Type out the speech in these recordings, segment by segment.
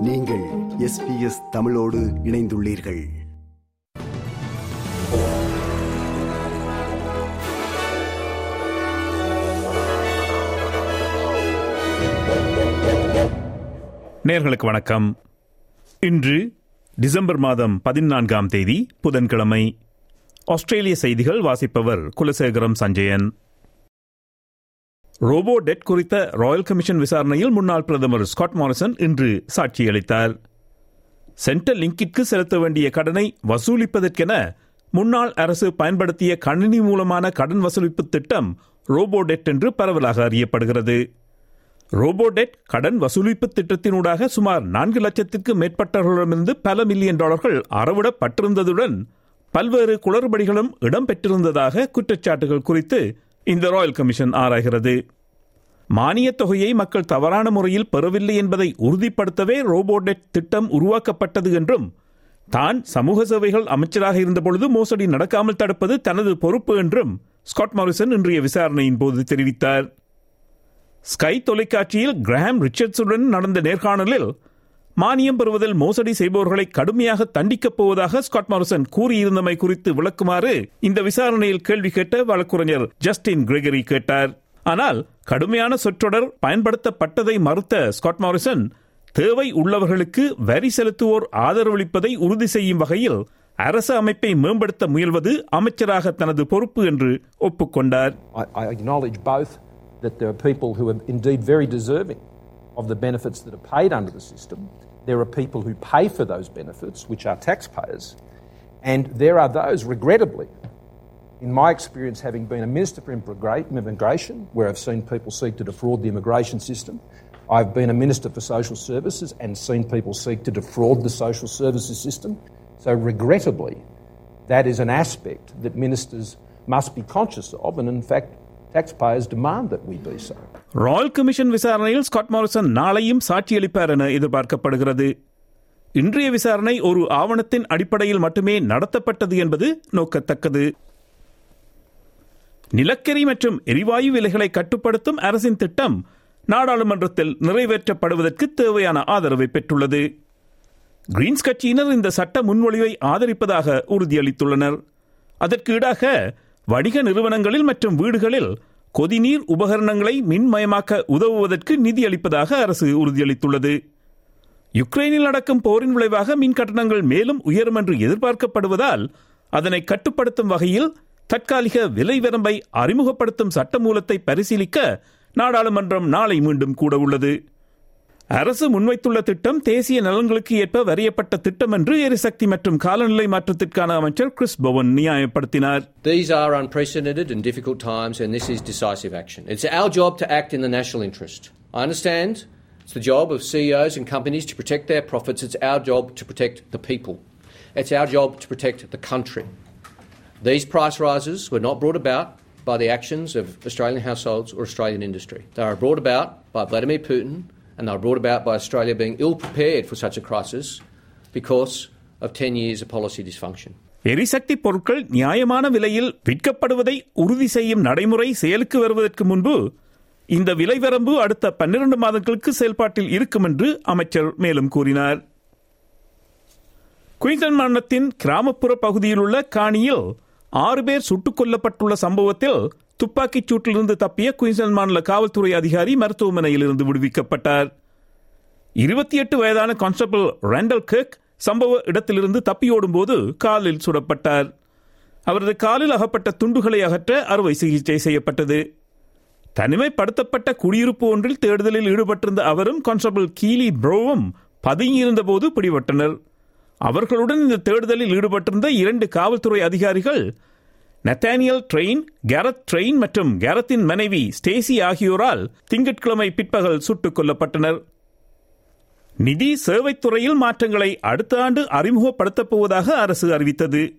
நீங்கள் எஸ்பிஎஸ் தமிழோடு இணைந்துள்ளீர்கள். நேர்களுக்கு வணக்கம். இன்று டிசம்பர் மாதம் பதினான்காம் தேதி புதன்கிழமை. ஆஸ்திரேலிய செய்திகள் வாசிப்பவர் குலசேகரம் சஞ்சயன். ரோபோ டெட் குறித்த ராயல் கமிஷன் விசாரணையில் முன்னாள் பிரதமர் ஸ்காட் மாரிசன் இன்று சாட்சியளித்தார். சென்ட்ரல் லிங்கிற்கு செலுத்த வேண்டிய கடனை வசூலிப்பதற்கென முன்னாள் அரசு பயன்படுத்திய கணினி மூலமான கடன் வசூலிப்பு திட்டம் ரோபோடெட் என்று பரவலாக அறியப்படுகிறது. ரோபோடெட் கடன் வசூலிப்பு திட்டத்தினூடாக சுமார் நான்கு லட்சத்திற்கு மேற்பட்டவர்களிடமிருந்து பல மில்லியன் டாலர்கள் அறவிடப்பட்டிருந்ததுடன் பல்வேறு குளறுபடிகளும் இடம்பெற்றிருந்ததாக குற்றச்சாட்டுகள் குறித்து இந்த ராயல் கமிஷன் ஆராய்கிறது மானியத் தொகையை மக்கள் தவறான முறையில் பெறவில்லை என்பதை உறுதிப்படுத்தவே ரோபோடெட் திட்டம் உருவாக்கப்பட்டது என்றும் தான் சமூக சேவைகள் அமைச்சராக இருந்தபொழுது மோசடி நடக்காமல் தடுப்பது தனது பொறுப்பு என்றும் ஸ்காட் மாரிசன் இன்றைய விசாரணையின் போது தெரிவித்தார். ஸ்கை தொலைக்காட்சியில் கிரஹாம் ரிச்சர்ட்ஸுடன் நடந்த நேர்காணலில் மானியம் பெறுவதில் மோசடி செய்பவர்களை கடுமையாக தண்டிக்கப் போவதாக ஸ்காட் மாரிசன் கூறியிருந்தமை குறித்து விளக்குமாறு இந்த விசாரணையில் கேள்வி கேட்ட வழக்குரைஞர் ஜஸ்டின் கிரெகரி கேட்டார் ஆனால் கடுமையான சொற்றொடர் பயன்படுத்தப்பட்டதை மறுத்த ஸ்காட் மாரிசன் தேவை உள்ளவர்களுக்கு வரி செலுத்துவோர் ஆதரவளிப்பதை உறுதி செய்யும் வகையில் அரசு அமைப்பை மேம்படுத்த முயல்வது அமைச்சராக தனது பொறுப்பு என்று ஒப்புக்கொண்டார் that there are people who are indeed very deserving of the benefits that are paid under the system. There are people who pay for those benefits, which are taxpayers. And there are those, regrettably, in my experience, having been a Minister for Immigration, where I've seen people seek to defraud the immigration system, I've been a Minister for Social Services and seen people seek to defraud the social services system. So, regrettably, that is an aspect that ministers must be conscious of, and in fact, taxpayers demand that we be so. Royal commission விசாரணையில் Scott Morrison நாளையும் சாட்சியளிப்பார் என எதிர்பார்க்கப்படுகிறது. இன்றைய விசாரணை ஒரு ஆவணத்தின் அடிப்படையில் மட்டுமே நடத்தப்பட்டது என்பது நோக்கத்தக்கது. நிலக்கரி மற்றும் எரிவாயு விலைகளை கட்டுப்படுத்தும் அரசின் திட்டம் நாடாளுமன்றத்தில் நிறைவேற்றப்படுவதற்கு தேவையான ஆதரவை பெற்றுள்ளது. கிரீன்ஸ் கட்சியினர் இந்த சட்ட முன்மொழிவை ஆதரிப்பதாக உறுதியளித்துள்ளனர். அதற்கு ஈடாக வணிக நிறுவனங்களில் மற்றும் வீடுகளில் கொதிநீர் உபகரணங்களை மின்மயமாக்க உதவுவதற்கு நிதியளிப்பதாக அரசு உறுதியளித்துள்ளது. யுக்ரைனில் நடக்கும் போரின் விளைவாக மின் கட்டணங்கள் மேலும் உயரும் என்று எதிர்பார்க்கப்படுவதால் அதனை கட்டுப்படுத்தும் வகையில் தற்காலிக விலை வரம்பை அறிமுகப்படுத்தும் சட்டமூலத்தை பரிசீலிக்க நாடாளுமன்றம் நாளை மீண்டும் கூட உள்ளது அரசு முன்வைத்துள்ள திட்டம் தேசிய நலன்களுக்கு ஏற்ப வரையப்பட்ட திட்டம் என்று எரிசக்தி மற்றும் காலநிலை மாற்றத்திற்கான அமைச்சர் கிறிஸ் பவன் நியாயப்படுத்தினார் These are unprecedented and difficult times, and this is decisive action. It's our job to act in the national interest. I understand it's the job of CEOs and companies to protect their profits. It's our job to protect the people. It's our job to protect the country. These price rises were not brought about by the actions of Australian households or Australian industry. They are brought about by Vladimir Putin, and they were brought about by Australia being ill prepared for such a crisis because of 10 years of policy dysfunction. எரிசக்தி பொருட்கள் நியாயமான விலையில் விற்கப்படுவதை உறுதி செய்யும் நடைமுறை செயலுக்கு வருவதற்கு முன்பு இந்த விலை வரம்பு அடுத்த பன்னிரண்டு மாதங்களுக்கு செயல்பாட்டில் இருக்கும் என்று அமைச்சர் மேலும் கூறினார் குயின்ஸ்லாந்து மாநிலத்தின் கிராமப்புற பகுதியில் உள்ள காணியில் ஆறு பேர் சுட்டுக் கொல்லப்பட்டுள்ள சம்பவத்தில் துப்பாக்கிச் சூட்டிலிருந்து தப்பிய குயின்ஸ்லாந்து மாநில காவல்துறை அதிகாரி மருத்துவமனையில் இருந்து விடுவிக்கப்பட்டார். இருபத்தி எட்டு வயதான கான்ஸ்டபிள் ரேண்டல் கேக் சம்பவ இடத்திலிருந்து தப்பியோடும் போது காலில் சுடப்பட்டார். அவரது காலில் அகப்பட்ட துண்டுகளை அகற்ற அறுவை சிகிச்சை செய்யப்பட்டது. தனிமைப்படுத்தப்பட்ட குடியிருப்பு ஒன்றில் தேடுதலில் ஈடுபட்டிருந்த அவரும் கான்ஸ்டபிள் கீலி ப்ரோவும் பதுங்கியிருந்த போது பிடிபட்டனர். அவர்களுடன் இந்த தேடுதலில் ஈடுபட்டிருந்த இரண்டு காவல்துறை அதிகாரிகள் நத்தானியல் ட்ரெயின் கேரத் ட்ரெயின் மற்றும் கேரத்தின் மனைவி ஸ்டேசி ஆகியோரால் திங்கட்கிழமை பிற்பகல் சுட்டுக் கொல்லப்பட்டனர். நிதி சேவைத்துறையில் மாற்றங்களை அடுத்த ஆண்டு அறிமுகப்படுத்தப் போவதாக அரசு அறிவித்தது.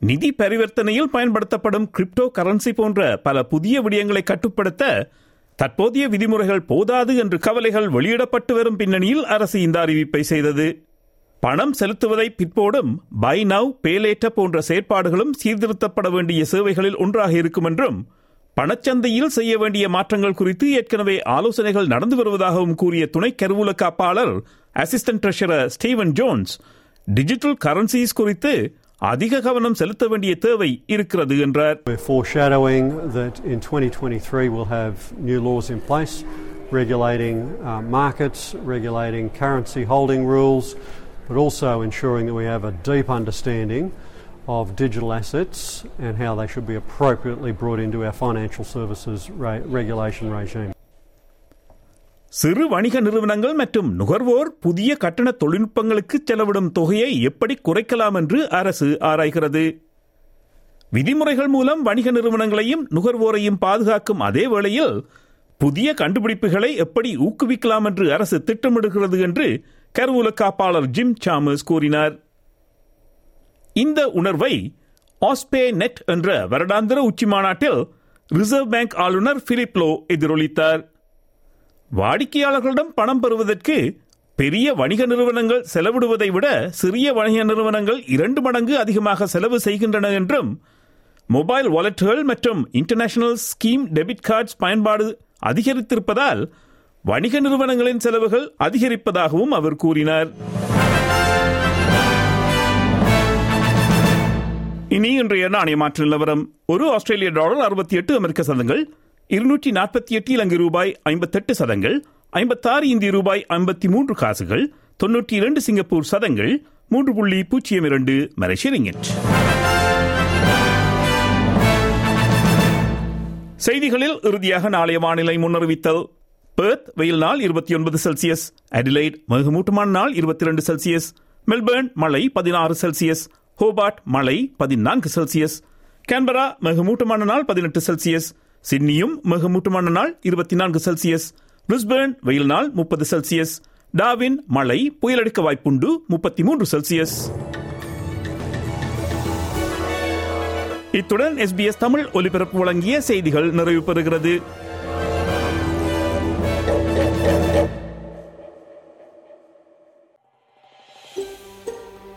நிதி பரிவர்த்தனையில் பயன்படுத்தப்படும் கிரிப்டோ கரன்சி போன்ற பல புதிய விடயங்களை கட்டுப்படுத்த தற்போதைய விதிமுறைகள் போதாது என்று கவலைகள் வெளியிடப்பட்டு வரும் பின்னணியில் அரசு இந்த அறிவிப்பை செய்தது. பணம் செலுத்துவதை பிற்போடும் பை நவ் பேலேட்ட போன்ற செயற்பாடுகளும் சீர்திருத்தப்பட வேண்டிய சேவைகளில் ஒன்றாக இருக்கும் என்றும் பணச்சந்தையில் செய்ய வேண்டிய மாற்றங்கள் குறித்து ஏற்கனவே ஆலோசனைகள் நடந்து வருவதாகவும் கூறிய துணை கருவூல காப்பாளர் assistant treasurer Steven Jones digital currencies குறித்து அதிக கவனம் செலுத்த வேண்டிய தேவை இருக்கிறது என்றார். Foreshadowing that in 2023 we'll have new laws in place regulating uh, markets, regulating currency holding rules, but also ensuring that we have a deep understanding of digital assets and how they should be appropriately brought into our financial services re- regulation regime. சிறு வணிக நிறுவனங்கள் மற்றும் நுகர்வோர் புதிய கட்டண தொழில்நுட்பங்களுக்கு செலவிடும் தொகையை எப்படி குறைக்கலாம் என்று அரசு ஆராய்கிறது விதிமுறைகள் மூலம் வணிக நிறுவனங்களையும் நுகர்வோரையும் பாதுகாக்கும் அதே வேளையில் புதிய கண்டுபிடிப்புகளை எப்படி ஊக்குவிக்கலாம் என்று அரசு திட்டமிடுகிறது என்று கருவூல காப்பாளர் ஜிம் சாமஸ் கூறினார். இந்த உணர்வை ஆஸ்பே நெட் என்ற வருடாந்திர உச்சி மாநாட்டில் ரிசர்வ் பேங்க் ஆளுநர் பிலிப் லோ எதிரொலித்தார். வாடிக்கையாளர்களிடம் பணம் பெறுவதற்கு பெரிய வணிக நிறுவனங்கள் செலவிடுவதை விட சிறிய வணிக நிறுவனங்கள் இரண்டு மடங்கு அதிகமாக செலவு செய்கின்றன என்றும் மொபைல் வாலெட்டுகள் மற்றும் இன்டர்நேஷனல் ஸ்கீம் டெபிட் கார்ட்ஸ் பயன்பாடு அதிகரித்திருப்பதால் வணிக நிறுவனங்களின் செலவுகள் அதிகரிப்பதாகவும் அவர் கூறினார். இனி இன்றைய நாணய மாற்று நிலவரம். ஒரு ஆஸ்திரேலிய டாலர் அறுபத்தி எட்டு அமெரிக்க சதங்கள் இருநூற்றி நாற்பத்தி எட்டு இலங்கை ரூபாய் ஐம்பத்தெட்டு சதங்கள் ஐம்பத்தாறு இந்திய ரூபாய் ஐம்பத்தி மூன்று காசுகள் தொன்னூற்றி இரண்டு சிங்கப்பூர் சதங்கள் மூன்று புள்ளி பூஜ்ஜியம் இரண்டு மலேசிய ரிங்கெட். செய்திகளில் இறுதியாக நாளைய வானிலை முன்னறிவித்தல். பெர்த் வெயில் நாள் இருபத்தி ஒன்பது செல்சியஸ் அடிலைட் மிகமூட்டமான நாள் இருபத்தி ரெண்டு செல்சியஸ் மெல்பர்ன் மழை பதினாறு செல்சியஸ் ஹோபார்ட் மழை பதினான்கு செல்சியஸ் கேன்பரா மிகமூட்டமான நாள் பதினெட்டு செல்சியஸ் சிட்னியும் மிகமூட்டமான நாள் இருபத்தி நான்கு செல்சியஸ் பிரிஸ்பேர்ன் வெயில் நாள் முப்பது செல்சியஸ் டாவின் மழை புயலடிக்க வாய்ப்புண்டு முப்பத்தி மூன்று செல்சியஸ் இத்துடன் எஸ்பிஎஸ் தமிழ் ஒலிபரப்பு வழங்கிய செய்திகள் நிறைவு பெறுகிறது